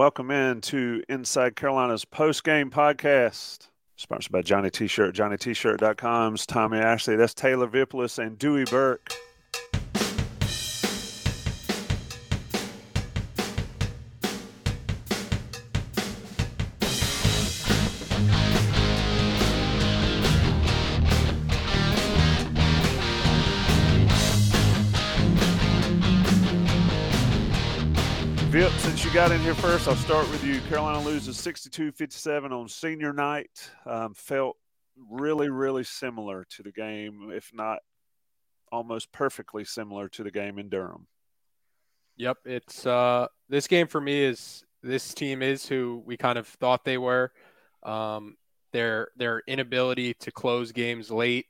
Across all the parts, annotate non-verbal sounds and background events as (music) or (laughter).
Welcome in to Inside Carolina's post game podcast. Sponsored by Johnny T-Shirt, JohnnyT-Shirt.com's Tommy Ashley. That's Taylor Vippolis and Dewey Burke. Vip, since you got in here first, I'll start with you. Carolina loses 62 57 on senior night. Um, felt really, really similar to the game, if not almost perfectly similar to the game in Durham. Yep. It's uh, this game for me is this team is who we kind of thought they were. Um, their their inability to close games late,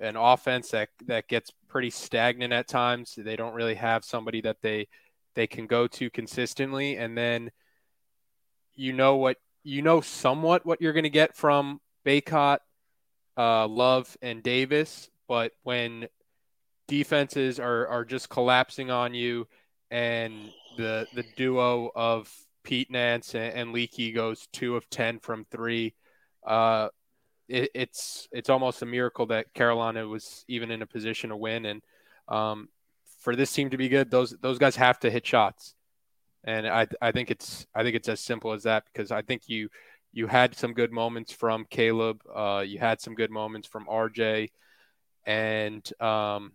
an offense that that gets pretty stagnant at times. They don't really have somebody that they they can go to consistently and then you know what you know somewhat what you're going to get from Bacot, uh, Love, and Davis, but when defenses are are just collapsing on you, and the the duo of Pete Nance and, and Leaky goes two of ten from three, uh, it, it's it's almost a miracle that Carolina was even in a position to win, and um, for this team to be good, those those guys have to hit shots, and I I think it's I think it's as simple as that because I think you you had some good moments from Caleb, uh, you had some good moments from RJ, and um,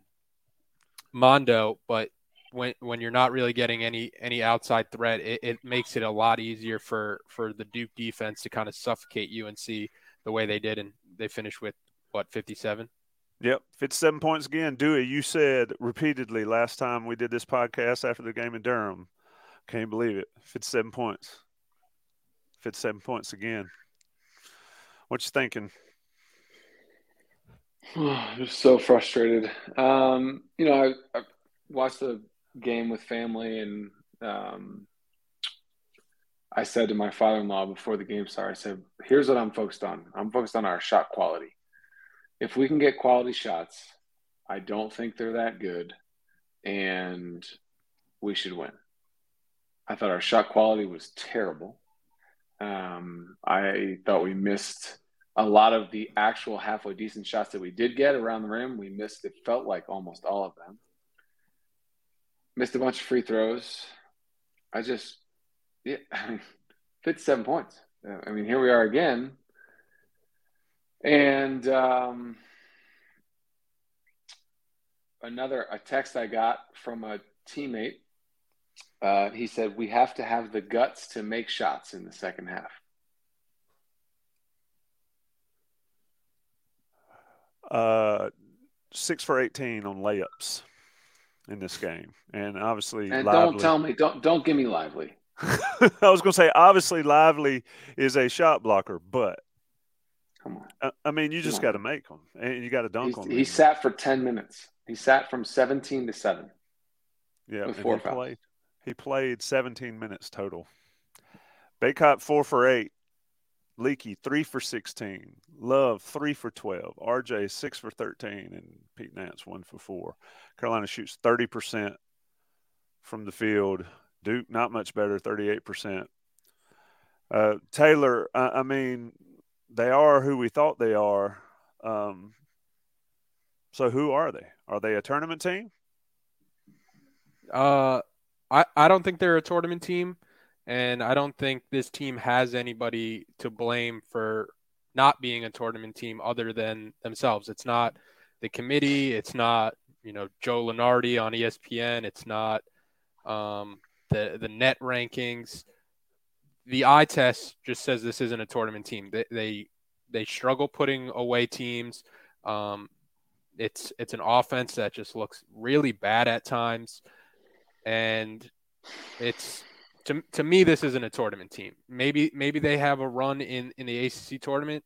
Mondo, but when when you're not really getting any any outside threat, it, it makes it a lot easier for for the Duke defense to kind of suffocate you and see the way they did, and they finished with what 57. Yep, 57 points again. Dewey, you said repeatedly last time we did this podcast after the game in Durham. Can't believe it. 57 points. 57 points again. What you thinking? (sighs) I'm so frustrated. Um, you know, I, I, watched the game with family, and um, I said to my father-in-law before the game started, I said, "Here's what I'm focused on. I'm focused on our shot quality if we can get quality shots, I don't think they're that good, and we should win. I thought our shot quality was terrible. Um, I thought we missed a lot of the actual halfway decent shots that we did get around the rim. We missed, it felt like almost all of them. Missed a bunch of free throws. I just, yeah, (laughs) 57 points. I mean, here we are again and um, another a text I got from a teammate. Uh, he said we have to have the guts to make shots in the second half. Uh, six for eighteen on layups in this game, and obviously, and Lively. don't tell me, don't don't give me Lively. (laughs) I was going to say, obviously, Lively is a shot blocker, but Come on. Uh, I mean, you just got to make them, and you got to dunk He's, on them. He sat for ten minutes. He sat from seventeen to seven. Yeah, four he fouls. played. He played seventeen minutes total. Bacot four for eight. Leaky three for sixteen. Love three for twelve. RJ six for thirteen, and Pete Nance one for four. Carolina shoots thirty percent from the field. Duke not much better, thirty eight percent. Uh, Taylor, I, I mean, they are who we thought they are. Um, so who are they? Are they a tournament team? Uh, I I don't think they're a tournament team, And I don't think this team has anybody to blame for not being a tournament team other than themselves. It's not the committee. It's not, you know, Joe Lunardi on ESPN. It's not um, the, the net rankings. The eye test just says this isn't a tournament team. They, they, they struggle putting away teams. Um, it's it's an offense that just looks really bad at times, and it's to, to me this isn't a tournament team. Maybe maybe they have a run in in the ACC tournament,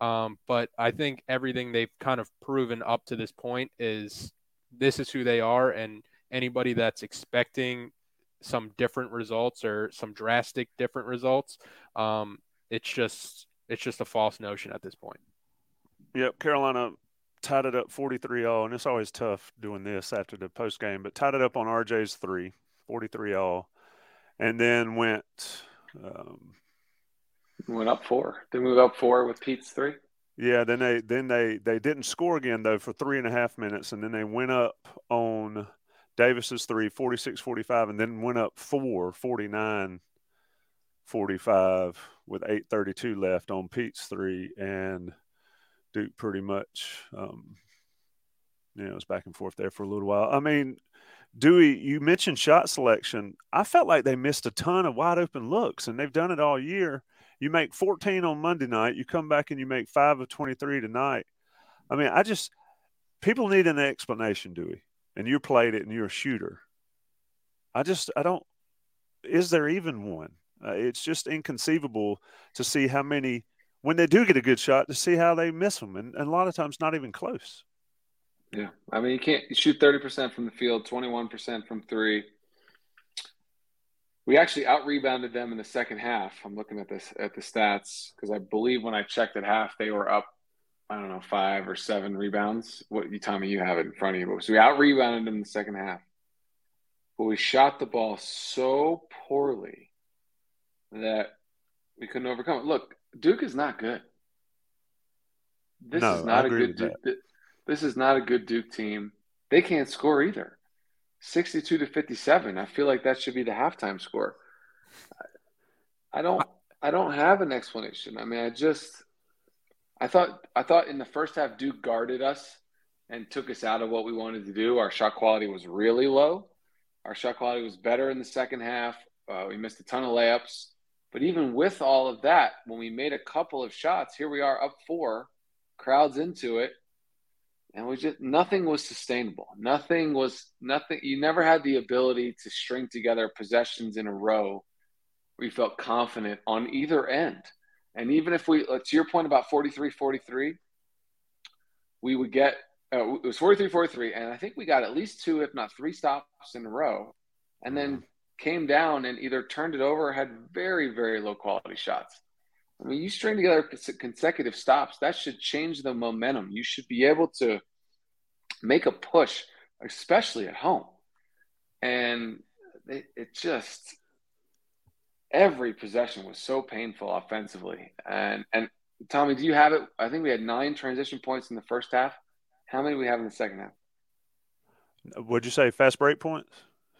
um, but I think everything they've kind of proven up to this point is this is who they are, and anybody that's expecting some different results or some drastic different results, um, it's just it's just a false notion at this point. Yep, Carolina tied it up 43 all, and it's always tough doing this after the post game, but tied it up on RJ's three, 43 all, and then went. Um, went up four. They move up four with Pete's three. Yeah, then they then they they didn't score again though for three and a half minutes, and then they went up on Davis's three, 46-45, and then went up four, 49 45 with 832 left on Pete's three and Duke pretty much, um, you know, it was back and forth there for a little while. I mean, Dewey, you mentioned shot selection. I felt like they missed a ton of wide open looks, and they've done it all year. You make 14 on Monday night, you come back and you make five of 23 tonight. I mean, I just people need an explanation, Dewey. And you played it, and you're a shooter. I just I don't. Is there even one? Uh, it's just inconceivable to see how many when they do get a good shot to see how they miss them, and, and a lot of times not even close. Yeah, I mean you can't you shoot thirty percent from the field, twenty one percent from three. We actually out rebounded them in the second half. I'm looking at this at the stats because I believe when I checked at half they were up. I don't know five or seven rebounds. What you Tommy you have it in front of you? So we out rebounded them in the second half, but we shot the ball so poorly that we couldn't overcome it. Look, Duke is not good. This no, is not a good Duke. This is not a good Duke team. They can't score either. 62 to 57. I feel like that should be the halftime score. I don't I don't have an explanation. I mean, I just I thought I thought in the first half Duke guarded us and took us out of what we wanted to do. Our shot quality was really low. Our shot quality was better in the second half. Uh, we missed a ton of layups. But even with all of that, when we made a couple of shots, here we are up four, crowds into it, and we just nothing was sustainable. Nothing was nothing. You never had the ability to string together possessions in a row We felt confident on either end. And even if we, uh, to your point about 43 43, we would get, uh, it was 43 43, and I think we got at least two, if not three stops in a row. And then came down and either turned it over or had very, very low quality shots. I mean, you string together consecutive stops, that should change the momentum. You should be able to make a push, especially at home. And it, it just, every possession was so painful offensively. And, and Tommy, do you have it? I think we had nine transition points in the first half. How many do we have in the second half? What'd you say? Fast break points?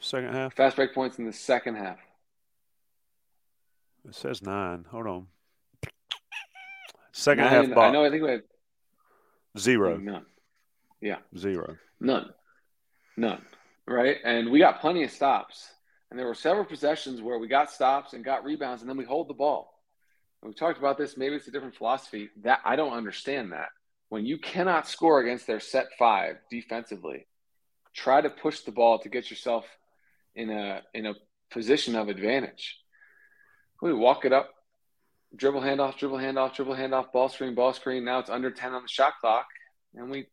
Second half? Fast break points in the second half. It says nine. Hold on. Second nine, half. I know. I think we had zero. None. Yeah. Zero. None. None. Right. And we got plenty of stops. And there were several possessions where we got stops and got rebounds, and then we hold the ball. And we talked about this. Maybe it's a different philosophy. That I don't understand that. When you cannot score against their set five defensively, try to push the ball to get yourself in a in a position of advantage. We walk it up, dribble handoff, dribble handoff, dribble handoff, ball screen, ball screen. Now it's under ten on the shot clock, and we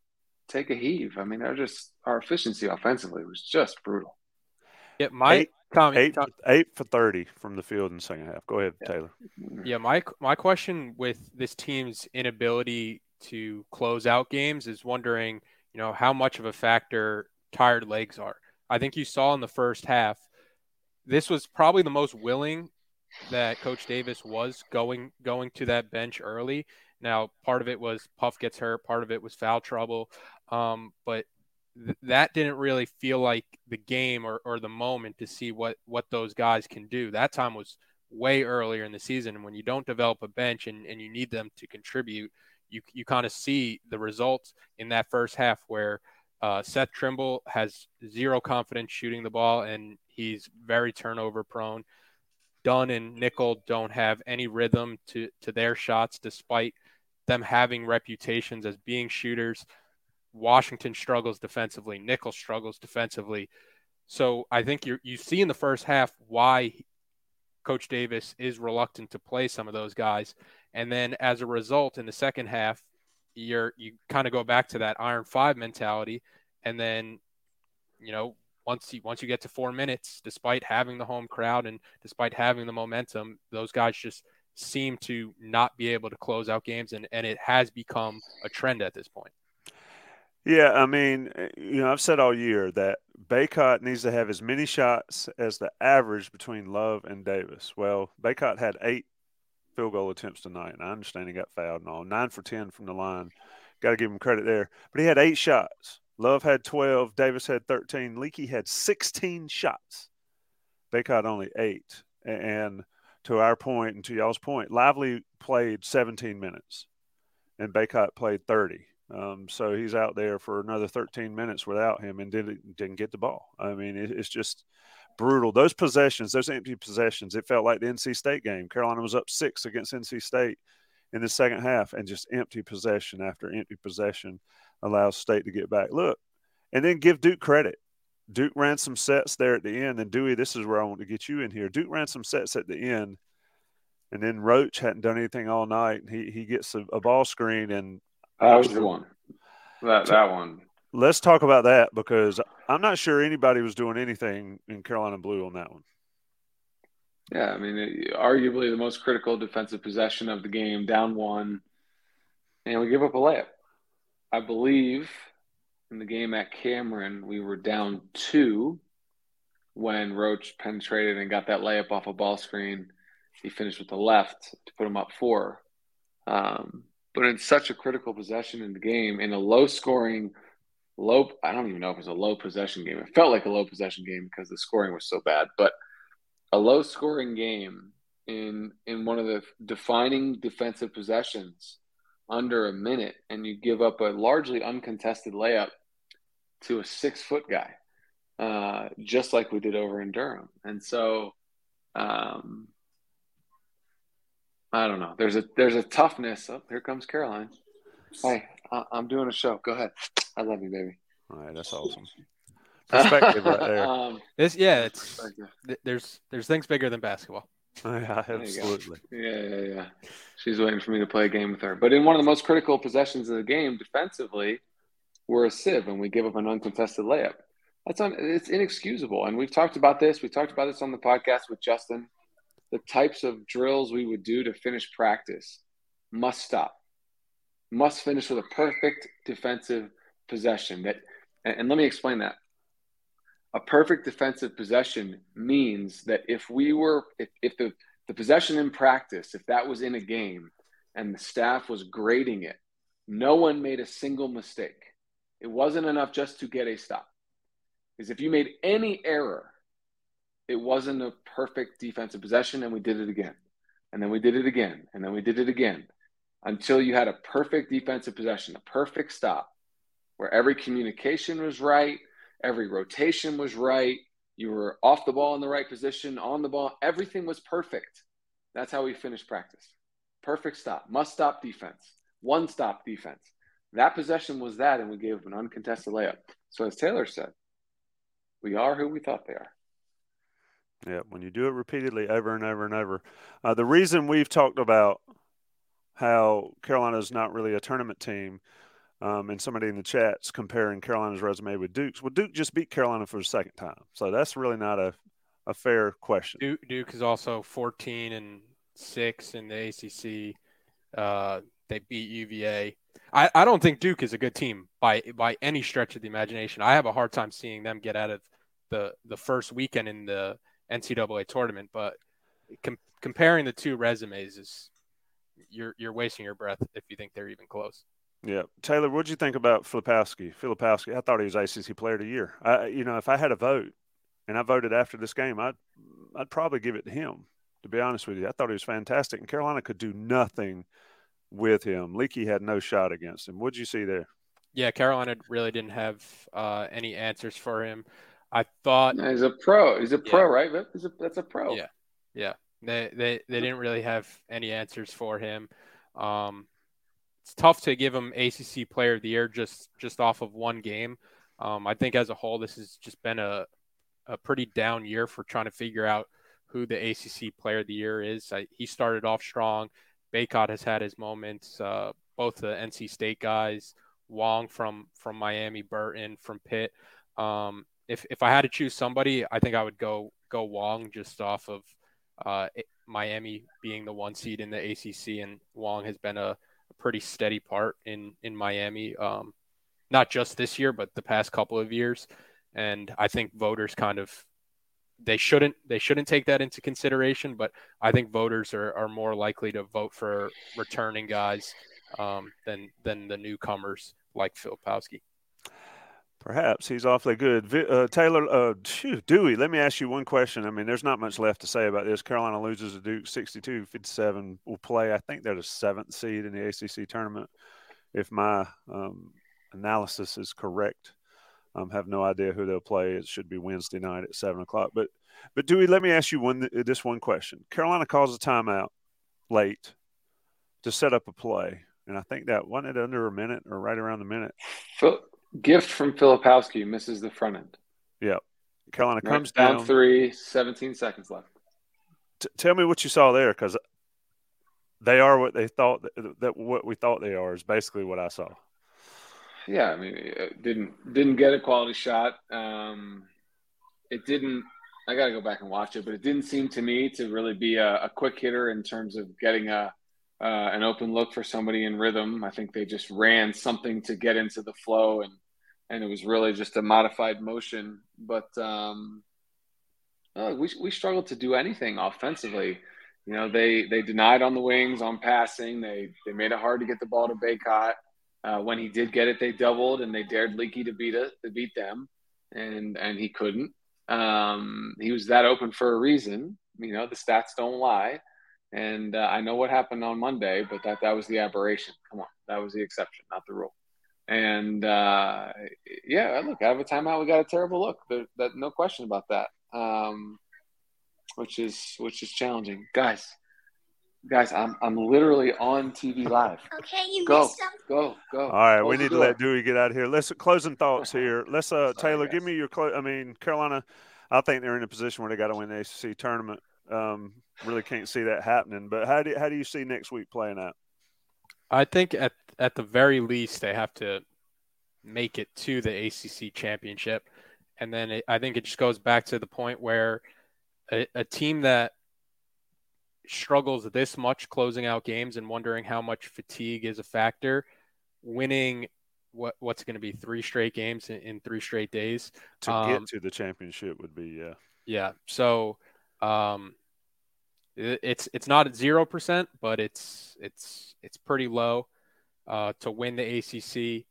take a heave. I mean, they're just our efficiency offensively was just brutal. Yeah, my eight, eight, eight for thirty from the field in the second half. Go ahead, yeah. Taylor. Yeah, my my question with this team's inability to close out games is wondering, you know, how much of a factor tired legs are. I think you saw in the first half, this was probably the most willing that Coach Davis was going going to that bench early. Now, part of it was Puff gets hurt, part of it was foul trouble, um, but th- that didn't really feel like the game or, or the moment to see what what those guys can do. That time was way earlier in the season. And when you don't develop a bench and, and you need them to contribute, you, you kind of see the results in that first half where uh, Seth Trimble has zero confidence shooting the ball and he's very turnover prone. Dunn and Nickel don't have any rhythm to, to their shots despite them having reputations as being shooters. Washington struggles defensively. Nickel struggles defensively. So I think you you see in the first half why Coach Davis is reluctant to play some of those guys, and then as a result, in the second half, you're you kind of go back to that iron five mentality, and then you know once you once you get to four minutes, despite having the home crowd and despite having the momentum, those guys just seem to not be able to close out games, and and it has become a trend at this point. Yeah, I mean, eh, you know, I've said all year that Bacot needs to have as many shots as the average between Love and Davis. Well, Bacot had eight field goal attempts tonight, and I understand he got fouled and all. Nine for 10 from the line. Got to give him credit there. But he had eight shots. Love had 12. Davis had 13. Leaky had 16 shots. Bacot only eight. And to our point and to y'all's point, Lively played 17 minutes, and Bacot played 30 um, so he's out there for another 13 minutes without him and didn't didn't get the ball. I mean, it, it's just brutal. Those possessions, those empty possessions, it felt like the NC State game. Carolina was up six against NC State in the second half, and just empty possession after empty possession allows State to get back. Look, and then give Duke credit. Duke ran some sets there at the end, and Dewey, this is where I want to get you in here. Duke ran some sets at the end, and then Roach hadn't done anything all night. He he gets a, a ball screen and that was the one. That that one. Let's talk about that because I'm not sure anybody was doing anything in Carolina Blue on that one. Yeah, I mean, arguably the most critical defensive possession of the game, down one, and we give up a layup. I believe in the game at Cameron, we were down two when Roach penetrated and got that layup off a ball screen. He finished with the left to put him up four. Um, but in such a critical possession in the game, in a low scoring, low, I don't even know if it was a low possession game. It felt like a low possession game because the scoring was so bad, but a low scoring game in in one of the defining defensive possessions under a minute and you give up a largely uncontested layup to a six foot guy, uh, just like we did over in Durham. And so, um, I don't know. There's a there's a toughness. Oh, here comes Caroline. Hey, I, am doing a show. Go ahead. I love you, baby. All right, that's awesome. Perspective right there. (laughs) Um, this, yeah, it's there's there's things bigger than basketball. Yeah, absolutely. Yeah, yeah, yeah. She's waiting for me to play a game with her. But in one of the most critical possessions of the game, defensively, we're a sieve and we give up an uncontested layup. That's un, it's inexcusable. And we've talked about this. We talked about this on the podcast with Justin the types of drills we would do to finish practice must stop. Must finish with a perfect defensive possession. That and, and let me explain that. A perfect defensive possession means that if we were if, if the, the possession in practice, if that was in a game and the staff was grading it, no one made a single mistake. It wasn't enough just to get a stop. Because if you made any error, it wasn't a perfect defensive possession, and we did it again. And then we did it again. And then we did it again until you had a perfect defensive possession, a perfect stop where every communication was right, every rotation was right, you were off the ball in the right position, on the ball, everything was perfect. That's how we finished practice. Perfect stop, must stop defense, one stop defense. That possession was that, and we gave an uncontested layup. So, as Taylor said, we are who we thought they are. Yeah, when you do it repeatedly over and over and over. Uh, the reason we've talked about how Carolina is not really a tournament team, um, and somebody in the chats comparing Carolina's resume with Duke's. Well, Duke just beat Carolina for the second time, so that's really not a, a fair question. Duke, Duke is also 14 and six in the ACC. Uh, they beat UVA. I, I don't think Duke is a good team by by any stretch of the imagination. I have a hard time seeing them get out of the the first weekend in the NCAA tournament. But com- comparing the two resumes is you're you're wasting your breath if you think they're even close. Yeah, Taylor, what'd you think about Filipowski? Filipowski, I thought he was ACC Player of the Year. I, you know, if I had a vote and I voted after this game, I'd I'd probably give it to him. To be honest with you, I thought he was fantastic, and Carolina could do nothing with him. Leaky had no shot against him. What'd you see there? Yeah, Carolina really didn't have uh, any answers for him. I thought he's a pro. He's a pro, right? That's a, that's a pro. Yeah, yeah. They they they didn't really have any answers for him. Um, it's tough to give him ACC Player of the Year just just off of one game. Um, I think as a whole, this has just been a a pretty down year for trying to figure out who the ACC Player of the Year is. I, he started off strong. Bacot has had his moments. Uh, both the NC State guys, Wong from from Miami, Burton from Pitt. Um, if if I had to choose somebody, I think I would go go Wong just off of uh, Miami being the one seed in the ACC, and Wong has been a, a pretty steady part in in Miami, um, not just this year, but the past couple of years. And I think voters kind of they shouldn't they shouldn't take that into consideration, but I think voters are, are more likely to vote for returning guys um, than than the newcomers like Filipowski. Perhaps he's awfully good. Uh, Taylor, uh, Dewey, let me ask you one question. I mean, there's not much left to say about this. Carolina loses to Duke 62 57. Will play, I think they're the seventh seed in the ACC tournament, if my um, analysis is correct. Um, have no idea who they'll play. It should be Wednesday night at seven o'clock. But, but Dewey, let me ask you one this one question. Carolina calls a timeout late to set up a play, and I think that wasn't it under a minute or right around the minute. Gift from Filipowski misses the front end. Yeah. Carolina right, comes down, down three, 17 seconds left. T- tell me what you saw there, because they are what they thought that, that, what we thought they are is basically what I saw. Yeah, I mean, didn't didn't get a quality shot. Um, it didn't. I got to go back and watch it, but it didn't seem to me to really be a, a quick hitter in terms of getting a uh, an open look for somebody in rhythm. I think they just ran something to get into the flow, and and it was really just a modified motion. But um, uh, we we struggled to do anything offensively. You know, they they denied on the wings on passing. They they made it hard to get the ball to Bacot. Uh, when he did get it, they doubled and they dared Leaky to beat it to beat them, and and he couldn't. Um, he was that open for a reason. You know, the stats don't lie. And uh, I know what happened on Monday, but that that was the aberration. Come on, that was the exception, not the rule. And uh, yeah, look, out of a timeout, we got a terrible look. There, that no question about that. Um, which is which is challenging, guys. Guys, I'm I'm literally on TV live. Okay, you go, missed some. go, go. All right, we need to let Dewey get out of here. Let's closing thoughts here. (laughs) Let's uh, Sorry, Taylor, guys. give me your. Clo- I mean, Carolina. I think they're in a position where they got to win the ACC tournament. Um, really can't see that happening. But how do how do you see next week playing out? I think at at the very least they have to make it to the ACC championship, and then it, I think it just goes back to the point where a, a team that struggles this much closing out games and wondering how much fatigue is a factor, winning what what's going to be three straight games in, in three straight days To Um, get to the championship would be yeah. yeah. So um, it's it's not at zero percent, but it's it's it's pretty low uh, to win the ACC.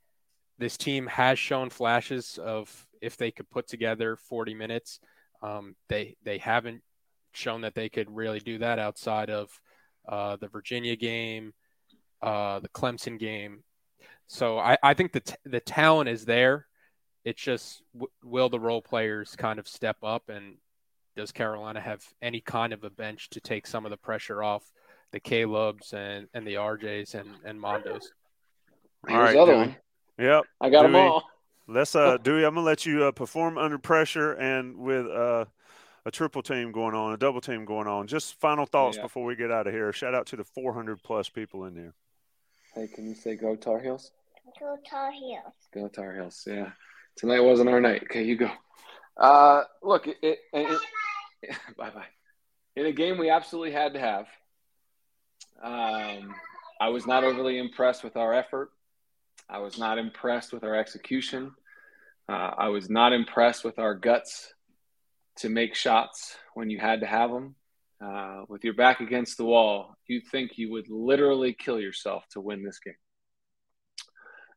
This team has shown flashes of if they could put together 40 minutes. Um, they they haven't shown that they could really do that outside of uh, the Virginia game, uh, the Clemson game. So I, I think the t- the talent is there. It's just w- will the role players kind of step up and does Carolina have any kind of a bench to take some of the pressure off the Caleb's and, and the RJs and, and Mondos? Here's All right, the other Dewey. one. Yep. I got them all. Let's uh Dewey, I'm gonna let you uh, perform under pressure and with uh a triple team going on, a double team going on. Just final thoughts Yeah. before we get out of here. Shout out to the 400 plus people in there. Hey, can you say go Tar Heels? Go Tar Heels. Go Tar Heels. Yeah. Tonight wasn't our night. Okay, you go. Uh, look, it, it, it, (laughs) bye bye. In a game we absolutely had to have, um, I was not overly impressed with our effort. I was not impressed with our execution. Uh, I was not impressed with our guts to make shots when you had to have them. Uh, with your back against the wall, you'd think you would literally kill yourself to win this game.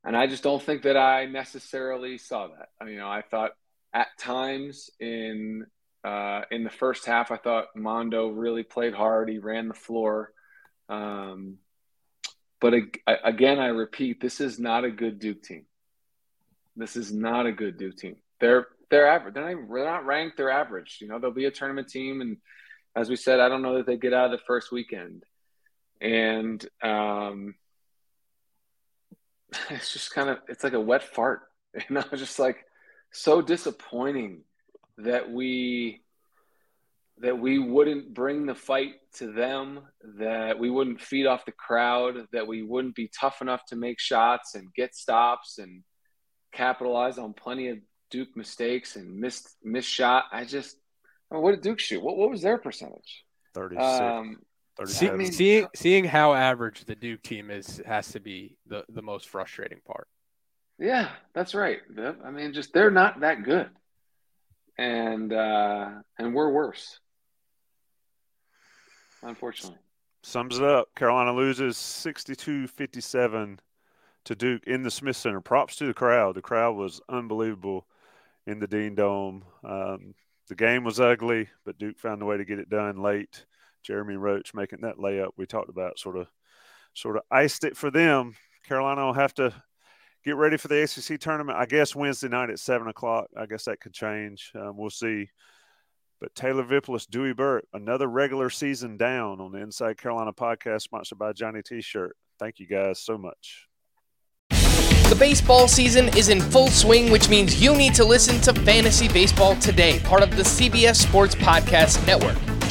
And I just don't think that I necessarily saw that. I mean, you know, I thought at times in Uh, in the first half, I thought Mondo really played hard. He ran the floor. Um, but again, I repeat, this is not a good Duke team. This is not a good Duke team. They're they're average. They're not, they're not ranked. They're average. You know, they'll be a tournament team, and as we said, I don't know that they get out of the first weekend. And um, (laughs) it's just kind of it's like a wet fart. (laughs) You know, just like so disappointing that we that we wouldn't bring the fight to them, that we wouldn't feed off the crowd, that we wouldn't be tough enough to make shots and get stops and capitalize on plenty of Duke mistakes and missed missed shot. I just I mean, what did Duke shoot? What what was their percentage? Thirty six. Um, See, seeing seeing how average the Duke team is has to be the the most frustrating part. Yeah, that's right. I mean, just they're not that good, and uh, and we're worse. Unfortunately, sums it up. Carolina loses 62-57 to Duke in the Smith Center. Props to the crowd. The crowd was unbelievable in the Dean Dome. Um, the game was ugly, but Duke found a way to get it done late. Jeremy Roach making that layup we talked about sort of sort of iced it for them. Carolina will have to get ready for the ACC tournament. I guess Wednesday night at seven o'clock. I guess that could change. Um, we'll see. But Taylor Vippolis, Dewey Burke, another regular season down on the Inside Carolina podcast, sponsored by Johnny T-shirt. Thank you guys so much. The baseball season is in full swing, which means you need to listen to Fantasy Baseball Today, part of the CBS Sports Podcast Network.